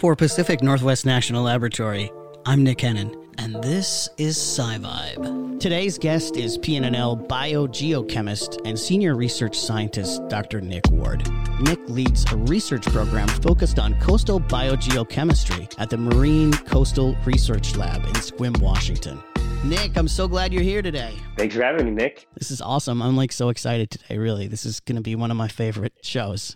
For Pacific Northwest National Laboratory, I'm Nick Hennon, and this is SciVibe. Today's guest is PNNL biogeochemist and senior research scientist Dr. Nick Ward. Nick leads a research program focused on coastal biogeochemistry at the Marine Coastal Research Lab in Sequim, Washington. Nick, I'm so glad you're here today. Thanks for having me, Nick. This is awesome. I'm like so excited today, really. This is going to be one of my favorite shows.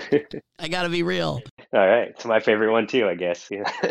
I got to be real. All right. It's my favorite one too, I guess.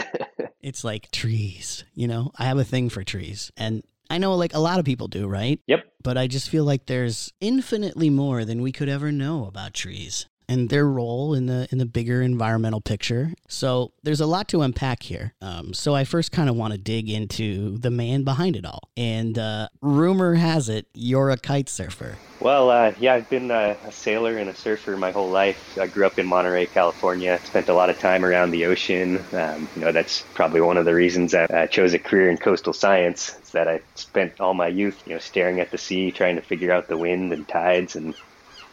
it's like trees, you know? I have a thing for trees. And I know like a lot of people do, right? Yep. But I just feel like there's infinitely more than we could ever know about trees and their role in the in the bigger environmental picture. So there's a lot to unpack here. Um, so I first kind of want to dig into the man behind it all. And uh, rumor has it you're a kite surfer. Well, uh, yeah, I've been a, a, sailor and a surfer my whole life. I grew up in Monterey, California. Spent a lot of time around the ocean. Um, you know, that's probably one of the reasons I chose a career in coastal science. Is that I spent all my youth, you know, staring at the sea, trying to figure out the wind and tides and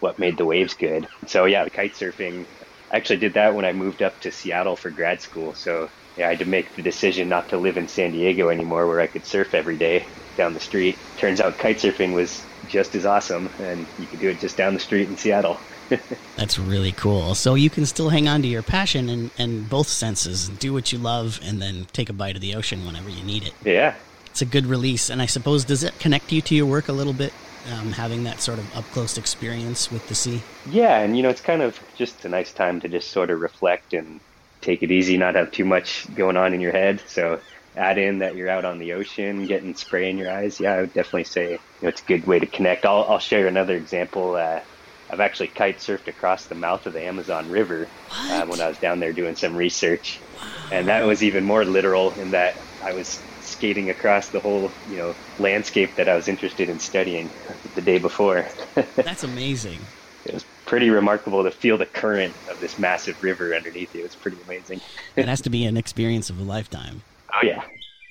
what made the waves good. So yeah, the kite surfing. I actually did that when I moved up to Seattle for grad school. So yeah, I had to make the decision not to live in San Diego anymore, where I could surf every day down the street. Turns out kite surfing was just as awesome, and you could do it just down the street in Seattle. That's really cool. So you can still hang on to your passion and, and both senses and do what you love and then take a bite of the ocean whenever you need it. Yeah. It's a good release. And I suppose, does it connect you to your work a little bit? Um, having that sort of up close experience with the sea. Yeah, and you know, it's kind of just a nice time to just sort of reflect and take it easy, not have too much going on in your head. So add in that you're out on the ocean, getting spray in your eyes. Yeah, I would definitely say you know, it's a good way to connect. I'll, I'll share another example. Uh, I've actually kite surfed across the mouth of the Amazon River uh, when I was down there doing some research, wow. and that was even more literal in that I was skating across the whole you know landscape that I was interested in studying the day before. That's amazing. It was pretty remarkable to feel the current of this massive river underneath you. It was pretty amazing. it has to be an experience of a lifetime. Oh yeah.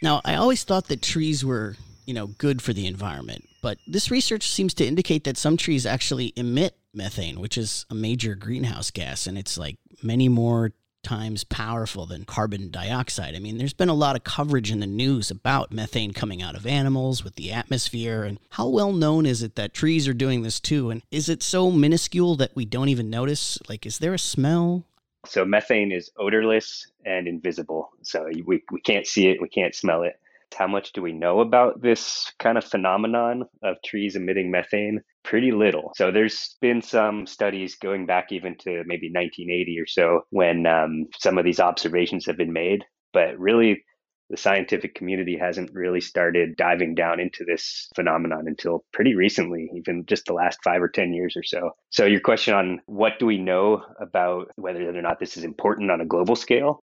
Now I always thought that trees were you know good for the environment, but this research seems to indicate that some trees actually emit methane, which is a major greenhouse gas, and it's like many more times powerful than carbon dioxide. I mean, there's been a lot of coverage in the news about methane coming out of animals with the atmosphere. And how well known is it that trees are doing this too? And is it so minuscule that we don't even notice? Like, is there a smell? So, methane is odorless and invisible. So, we, we can't see it, we can't smell it. How much do we know about this kind of phenomenon of trees emitting methane? Pretty little. So there's been some studies going back even to maybe 1980 or so when um, some of these observations have been made. But really, the scientific community hasn't really started diving down into this phenomenon until pretty recently, even just the last five or 10 years or so. So, your question on what do we know about whether or not this is important on a global scale?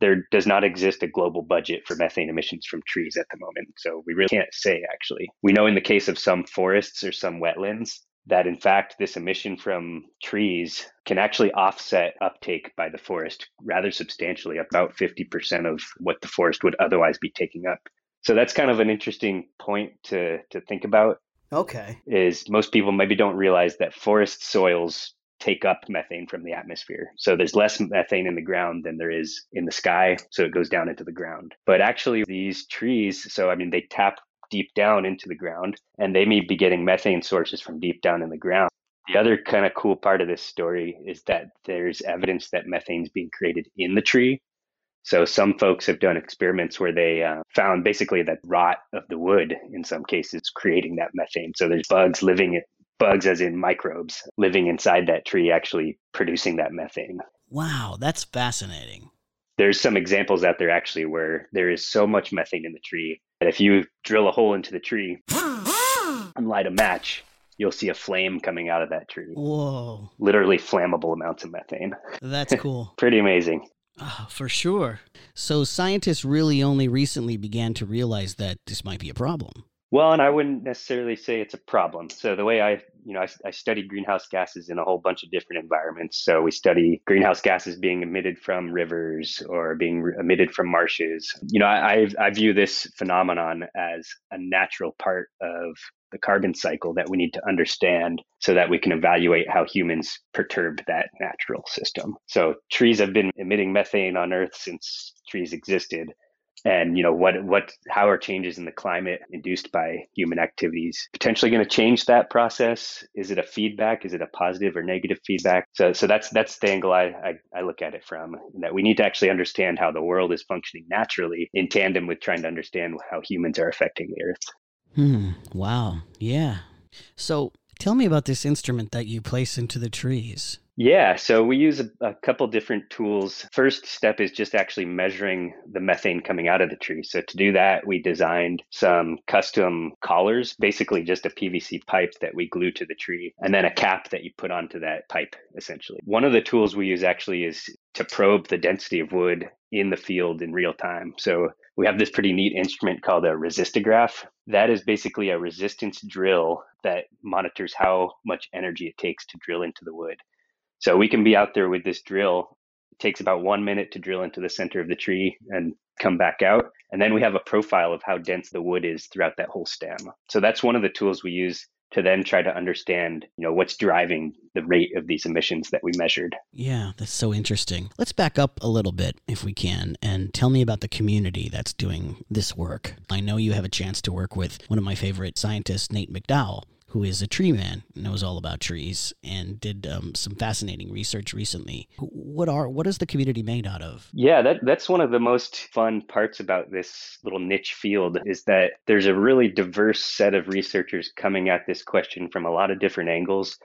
There does not exist a global budget for methane emissions from trees at the moment. So we really can't say actually. We know in the case of some forests or some wetlands that in fact this emission from trees can actually offset uptake by the forest rather substantially, about 50% of what the forest would otherwise be taking up. So that's kind of an interesting point to to think about. Okay. Is most people maybe don't realize that forest soils take up methane from the atmosphere. So there's less methane in the ground than there is in the sky. So it goes down into the ground. But actually, these trees, so I mean, they tap deep down into the ground and they may be getting methane sources from deep down in the ground. The other kind of cool part of this story is that there's evidence that methane's being created in the tree. So some folks have done experiments where they uh, found basically that rot of the wood in some cases creating that methane. So there's bugs living bugs, as in microbes, living inside that tree, actually producing that methane. Wow, that's fascinating. There's some examples out there actually where there is so much methane in the tree that if you drill a hole into the tree and light a match, you'll see a flame coming out of that tree. Whoa. Literally flammable amounts of methane. That's cool. Pretty amazing. Oh, for sure. So scientists really only recently began to realize that this might be a problem. Well, and I wouldn't necessarily say it's a problem. So the way I you know, I, I study greenhouse gases in a whole bunch of different environments. So we study greenhouse gases being emitted from rivers or being re- emitted from marshes. You know, I, I view this phenomenon as a natural part of the carbon cycle that we need to understand so that we can evaluate how humans perturb that natural system. So trees have been emitting methane on Earth since trees existed and you know what what how are changes in the climate induced by human activities potentially going to change that process? Is it a feedback? Is it a positive or negative feedback? So so that's that's the angle I, I, I look at it from that we need to actually understand how the world is functioning naturally in tandem with trying to understand how humans are affecting the earth. Hmm wow yeah. So tell me about this instrument that you place into the trees yeah, so we use a, a, couple different tools. First step is just actually measuring the methane coming out of the tree. So to do that, we designed some custom collars, basically just a PVC pipe that we glue to the tree, and then a cap that you put onto that pipe, essentially. One of the tools we use actually is to probe the density of wood in the field in real time. So we have this pretty neat instrument called a resistograph. That is basically a resistance drill that monitors how much energy it takes to drill into the wood. So we can be out there with this drill. It takes about one minute to drill into the center of the tree and come back out. And then we have a profile of how dense the wood is throughout that whole stem. So that's one of the tools we use to then try to understand, you know, what's driving the rate of these emissions that we measured. Yeah, that's so interesting. Let's back up a little bit if we can and tell me about the community that's doing this work. I know you have a chance to work with one of my favorite scientists, Nate McDowell, who is a tree man, knows all about trees, and did um, some fascinating research recently. What are what is the community made out of? Yeah, that that's one of the most fun parts about this little niche field is that there's a really diverse set of researchers coming at this question from a lot of different angles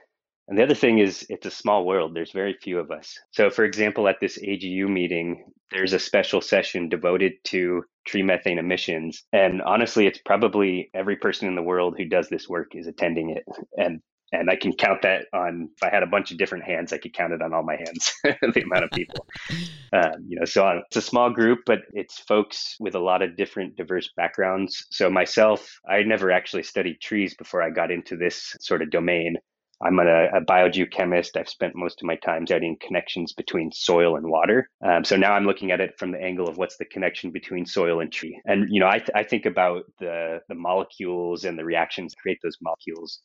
and the other thing is, it's a small world. There's very few of us. So, for example, at this AGU meeting, there's a special session devoted to tree methane emissions. And honestly, it's probably every person in the world who does this work is attending it. And and I can count that on. If I had a bunch of different hands, I could count it on all my hands. the amount of people, um, you know. So it's a small group, but it's folks with a lot of different, diverse backgrounds. So myself, I never actually studied trees before I got into this sort of domain. I'm a, a biogeochemist. I've spent most of my time studying connections between soil and water. Um, so now I'm looking at it from the angle of what's the connection between soil and tree. And you know, I, th- I think about the the molecules and the reactions to create those molecules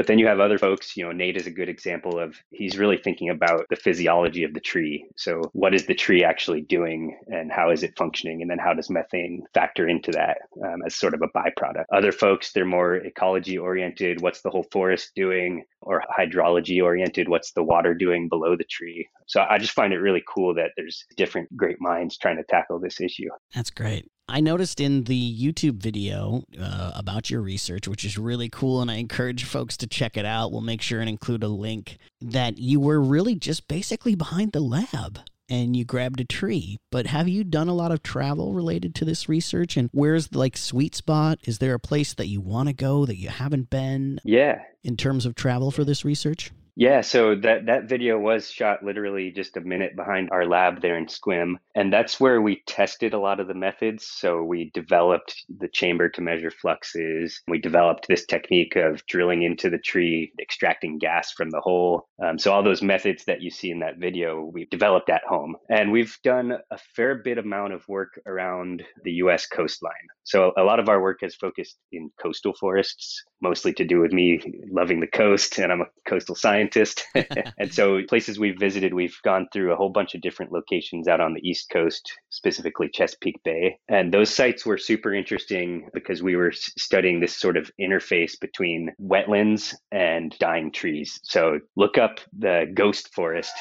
but then you have other folks, you know, Nate is a good example of he's really thinking about the physiology of the tree. So, what is the tree actually doing and how is it functioning? And then how does methane factor into that um, as sort of a byproduct? Other folks, they're more ecology oriented. What's the whole forest doing? Or hydrology oriented. What's the water doing below the tree? So, I just find it really cool that there's different great minds trying to tackle this issue. That's great. I noticed in the YouTube video uh, about your research, which is really cool, and I encourage folks to check it out. We'll make sure and include a link that you were really just basically behind the lab and you grabbed a tree. But have you done a lot of travel related to this research? And where's the like sweet spot? Is there a place that you want to go that you haven't been? Yeah. In terms of travel for this research? Yeah, so that that video was shot literally just a minute behind our lab there in Sequim, and that's where we tested a lot of the methods. So we developed the chamber to measure fluxes. We developed this technique of drilling into the tree, extracting gas from the hole. Um, so all those methods that you see in that video, we've developed at home, and we've done a fair bit amount of work around the U.S. coastline. So a lot of our work has focused in coastal forests, mostly to do with me loving the coast, and I'm a coastal scientist and so, places we've visited, we've gone through a whole bunch of different locations out on the East Coast, specifically Chesapeake Bay. And those sites were super interesting because we were studying this sort of interface between wetlands and dying trees. So, look up the ghost forest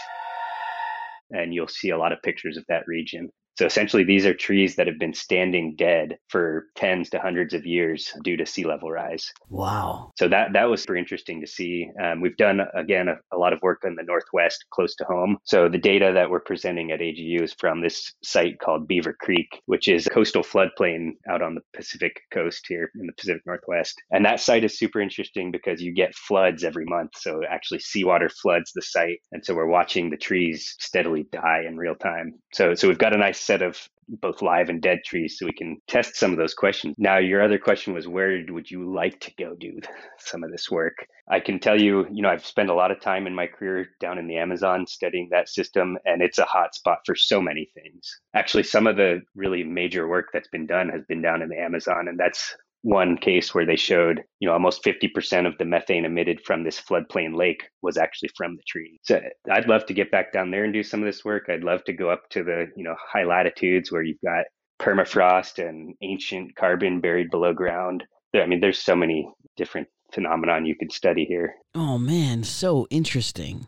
and you'll see a lot of pictures of that region. So essentially, these are trees that have been standing dead for tens to hundreds of years due to sea level rise. Wow. So that that was super interesting to see. Um, we've done again a, a, lot of work in the northwest, close to home. So the data that we're presenting at AGU is from this site called Beaver Creek, which is a coastal floodplain out on the Pacific coast here in the Pacific Northwest. And that site is super interesting because you get floods every month. So actually, seawater floods the site, and so we're watching the trees steadily die in real time. So so we've got a nice set of both live and dead trees so we can test some of those questions. Now, your other question was where would you like to go do some of this work? I can tell you, you know, I've spent a lot of time in my career down in the Amazon studying that system, and it's a hot spot for so many things. Actually, some of the really major work that's been done has been down in the Amazon, and that's one case where they showed, you know, almost 50% of the methane emitted from this floodplain lake was actually from the tree. So I'd love to get back down there and do some of this work. I'd love to go up to the, you know, high latitudes where you've got permafrost and ancient carbon buried below ground. I mean, there's so many different phenomenon you could study here. Oh man, so interesting.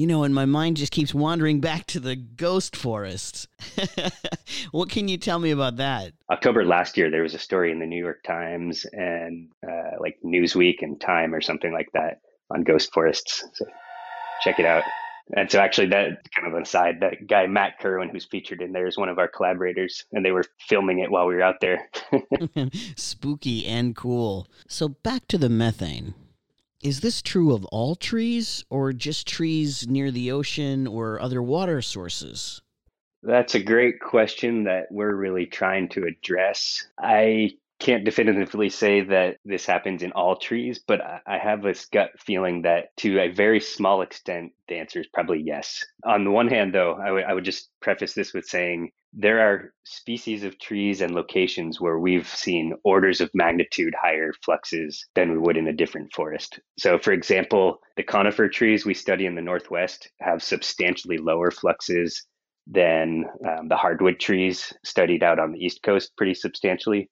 You know, and my mind just keeps wandering back to the ghost forests. what can you tell me about that? October last year, there was a story in the New York Times and uh, like Newsweek and Time or something like that on ghost forests. So check it out. And so, actually, that kind of aside, that guy Matt Kirwan, who's featured in there, is one of our collaborators, and they were filming it while we were out there. Spooky and cool. So, back to the methane. Is this true of all trees or just trees near the ocean or other water sources? That's a great question that we're really trying to address. I can't definitively say that this happens in all trees, but I have this gut feeling that to a very small extent, the answer is probably yes. On the one hand, though, I, w- I would just preface this with saying there are species of trees and locations where we've seen orders of magnitude higher fluxes than we would in a different forest. So, for example, the conifer trees we study in the Northwest have substantially lower fluxes than um, the hardwood trees studied out on the East Coast, pretty substantially.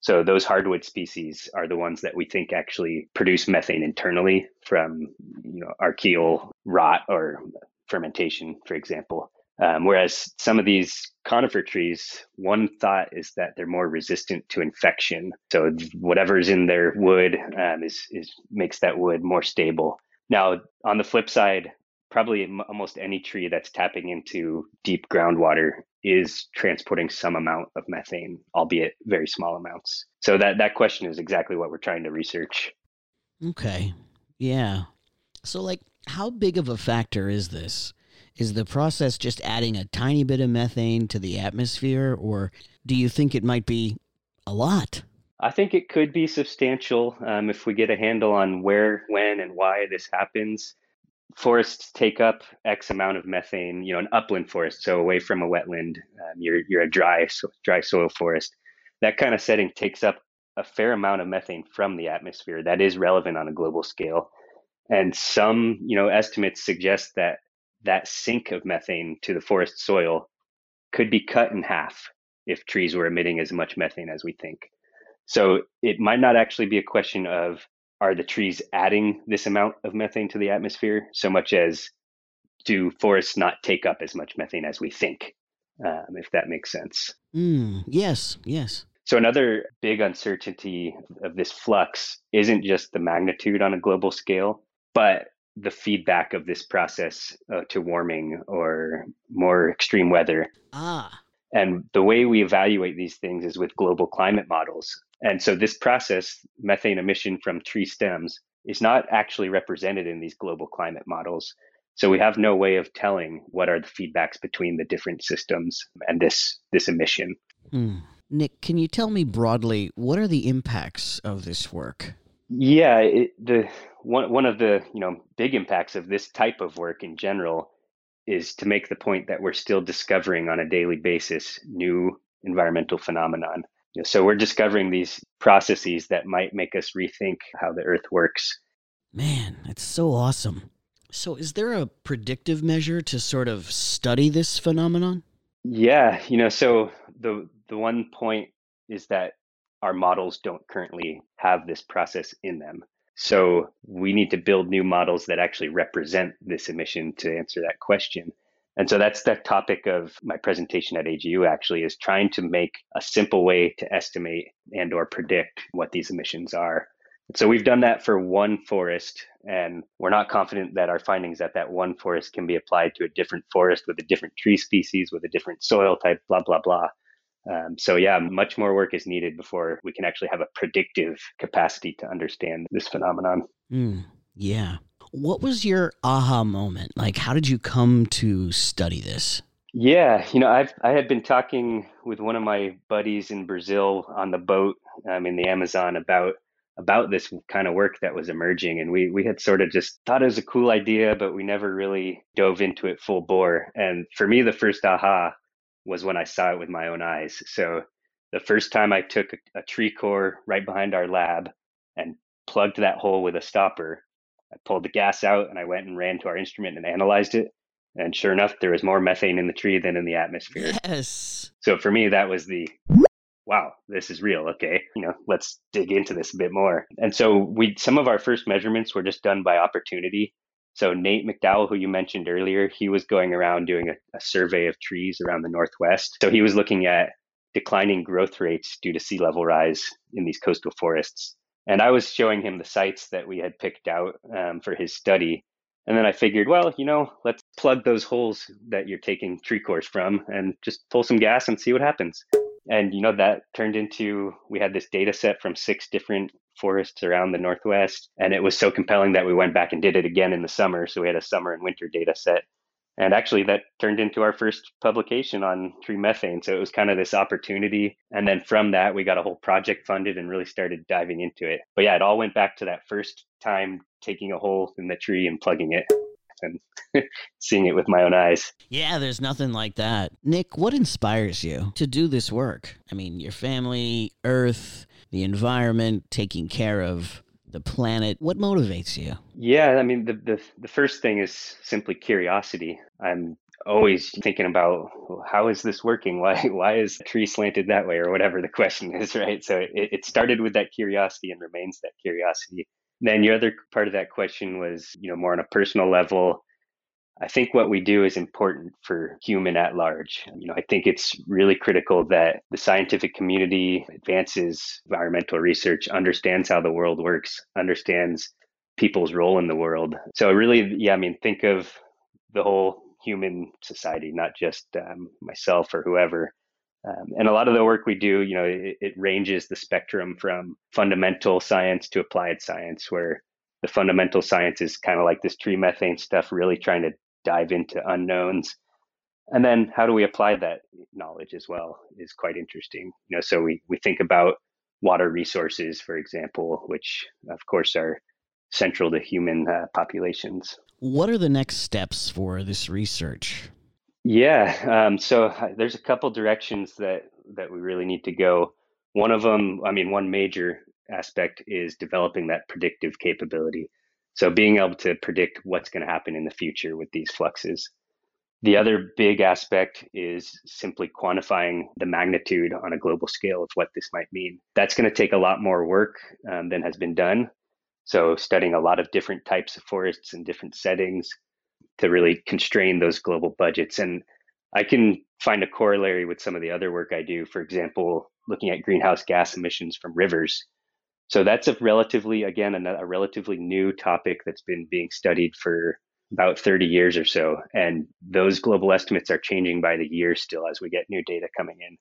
So, those hardwood species are the ones that we think actually produce methane internally from you know, archaeal rot or fermentation, for example. Um, whereas some of these conifer trees, one thought is that they're more resistant to infection. So whatever's in their wood um, is, is makes that wood more stable. Now, on the flip side, probably almost any tree that's tapping into deep groundwater is transporting some amount of methane, albeit very small amounts. So that that question is exactly what we're trying to research. Okay. Yeah. So like how big of a factor is this? Is the process just adding a tiny bit of methane to the atmosphere, or do you think it might be a lot? I think it could be substantial um, if we get a handle on where, when, and why this happens. Forests take up X amount of methane. You know, an upland forest, so away from a wetland, um, you're you're a dry so, dry soil forest. That kind of setting takes up a fair amount of methane from the atmosphere. That is relevant on a global scale, and some you know estimates suggest that that sink of methane to the forest soil could be cut in half if trees were emitting as much methane as we think. So it might not actually be a question of are the trees adding this amount of methane to the atmosphere so much as do forests not take up as much methane as we think, um, if that makes sense. Mm, yes, yes. So another big uncertainty of this flux isn't just the magnitude on a global scale, but the feedback of this process uh, to warming or more extreme weather. Ah. And the way we evaluate these things is with global climate models. And so this process, methane emission from tree stems, is not actually represented in these global climate models. So we have no way of telling what are the feedbacks between the different systems and this this emission. Hmm. Nick, can you tell me broadly what are the impacts of this work? Yeah, it, the one one of the you know big impacts of this type of work in general is to make the point that we're still discovering on a daily basis new environmental phenomenon. You know, so we're discovering these processes that might make us rethink how the Earth works. Man, it's so awesome. So, is there a predictive measure to sort of study this phenomenon? Yeah, you know, so the the one point is that our models don't currently have this process in them. So we need to build new models that actually represent this emission to answer that question. And so that's the topic of my presentation at AGU actually is trying to make a simple way to estimate and or predict what these emissions are. So we've done that for one forest and we're not confident that our findings at that one forest can be applied to a different forest with a different tree species with a different soil type blah blah blah. Um, so, yeah, much more work is needed before we can actually have a predictive capacity to understand this phenomenon. Mm, yeah. What was your aha moment? Like, how did you come to study this? Yeah, you know, I've I had been talking with one of my buddies in Brazil on the boat um, in the Amazon about about this kind of work that was emerging, and we we had sort of just thought it was a cool idea, but we never really dove into it full bore. And for me, the first aha was when I saw it with my own eyes. So the first time I took a, tree core right behind our lab and plugged that hole with a stopper, I pulled the gas out and I went and ran to our instrument and analyzed it. And sure enough, there was more methane in the tree than in the atmosphere. Yes. So for me, that was the wow, this is real. Okay, you know, let's dig into this a bit more. And so we some of our first measurements were just done by opportunity. So Nate McDowell, who you mentioned earlier, he was going around doing a, a survey of trees around the Northwest. So he was looking at declining growth rates due to sea level rise in these coastal forests. And I was showing him the sites that we had picked out um, for his study. And then I figured, well, you know, let's plug those holes that you're taking tree cores from and just pull some gas and see what happens. And, you know, that turned into we had this data set from six different forests around the Northwest. And it was so compelling that we went back and did it again in the summer. So we had a summer and winter data set. And actually, that turned into our first publication on tree methane. So it was kind of this opportunity. And then from that, we got a whole project funded and really started diving into it. But yeah, it all went back to that first time taking a hole in the tree and plugging it and seeing it with my own eyes. Yeah, there's nothing like that. Nick, what inspires you to do this work? I mean, your family, Earth, the environment, taking care of the planet. What motivates you? Yeah, I mean, the, the, the first thing is simply curiosity. I'm always thinking about how is this working? Why why is the tree slanted that way or whatever the question is, right? So it, it started with that curiosity and remains that curiosity. Then your other part of that question was, you know, more on a personal level. I think what we do is important for human at large. You know, I think it's really critical that the scientific community advances environmental research, understands how the world works, understands people's role in the world. So really, yeah, I mean, think of the whole human society, not just um, myself or whoever. Um, and a lot of the work we do, you know, it, it ranges the spectrum from fundamental science to applied science, where the fundamental science is kind of like this tree methane stuff, really trying to dive into unknowns. And then how do we apply that knowledge as well is quite interesting. You know, so we, we think about water resources, for example, which of course are central to human uh, populations. What are the next steps for this research? Yeah, um, so uh, there's a couple directions that that we really need to go. One of them, I mean, one major aspect is developing that predictive capability. So being able to predict what's going to happen in the future with these fluxes. The other big aspect is simply quantifying the magnitude on a global scale of what this might mean. That's going to take a lot more work um, than has been done. So, studying a lot of different types of forests in different settings to really constrain those global budgets. And I can find a corollary with some of the other work I do. For example, looking at greenhouse gas emissions from rivers so that's a relatively, again, a, a relatively new topic that's been being studied for about 30 years or so. And those global estimates are changing by the year still as we get new data coming in.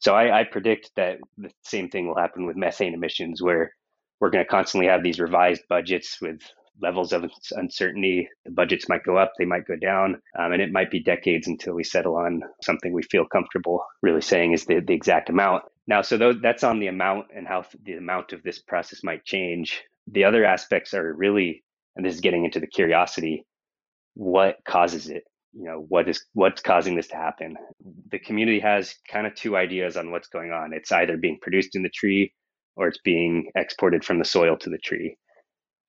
So I, I predict that the same thing will happen with methane emissions, where we're going to constantly have these revised budgets with levels of uncertainty. The budgets might go up, they might go down, um, and it might be decades until we settle on something we feel comfortable really saying is the, the exact amount. Now, so that's on the amount and how the amount of this process might change. The other aspects are really, and this is getting into the curiosity, what causes it? You know, what is what's causing this to happen? The community has kind of two ideas on what's going on. It's either being produced in the tree or it's being exported from the soil to the tree.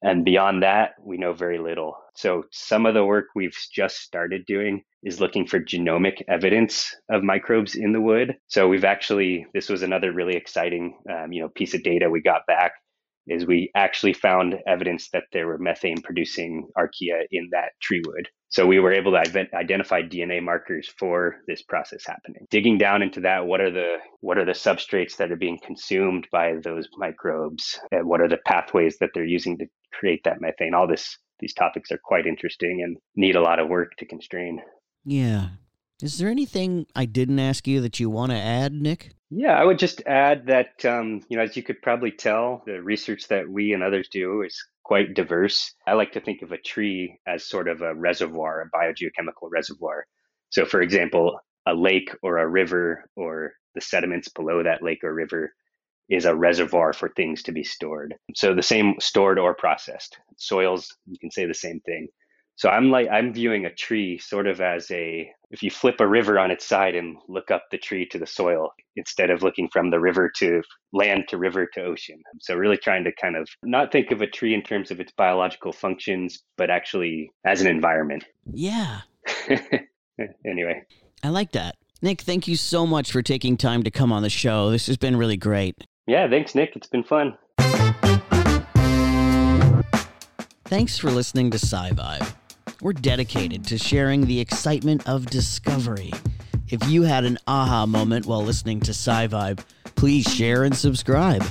And beyond that, we know very little. So some of the work we've just started doing is looking for genomic evidence of microbes in the wood. So we've actually, this was another really exciting, um, you know, piece of data we got back is we actually found evidence that there were methane producing archaea in that tree wood. So we were able to identify DNA markers for this process happening. Digging down into that, what are the what are the substrates that are being consumed by those microbes? And what are the pathways that they're using to create that methane? All this these topics are quite interesting and need a lot of work to constrain. Yeah. Is there anything I didn't ask you that you want to add, Nick? Yeah, I would just add that, um, you know, as you could probably tell, the research that we and others do is quite diverse. I like to think of a tree as sort of a reservoir, a biogeochemical reservoir. So, for example, a lake or a river or the sediments below that lake or river is a reservoir for things to be stored. So the same stored or processed. Soils, you can say the same thing. So I'm like I'm viewing a tree sort of as a if you flip a river on its side and look up the tree to the soil instead of looking from the river to land to river to ocean. So really trying to kind of not think of a tree in terms of its biological functions, but actually as an environment. Yeah. anyway. I like that. Nick, thank you so much for taking time to come on the show. This has been really great. Yeah, thanks, Nick. It's been fun. Thanks for listening to SciVibe. We're dedicated to sharing the excitement of discovery. If you had an aha moment while listening to SciVibe, please share and subscribe.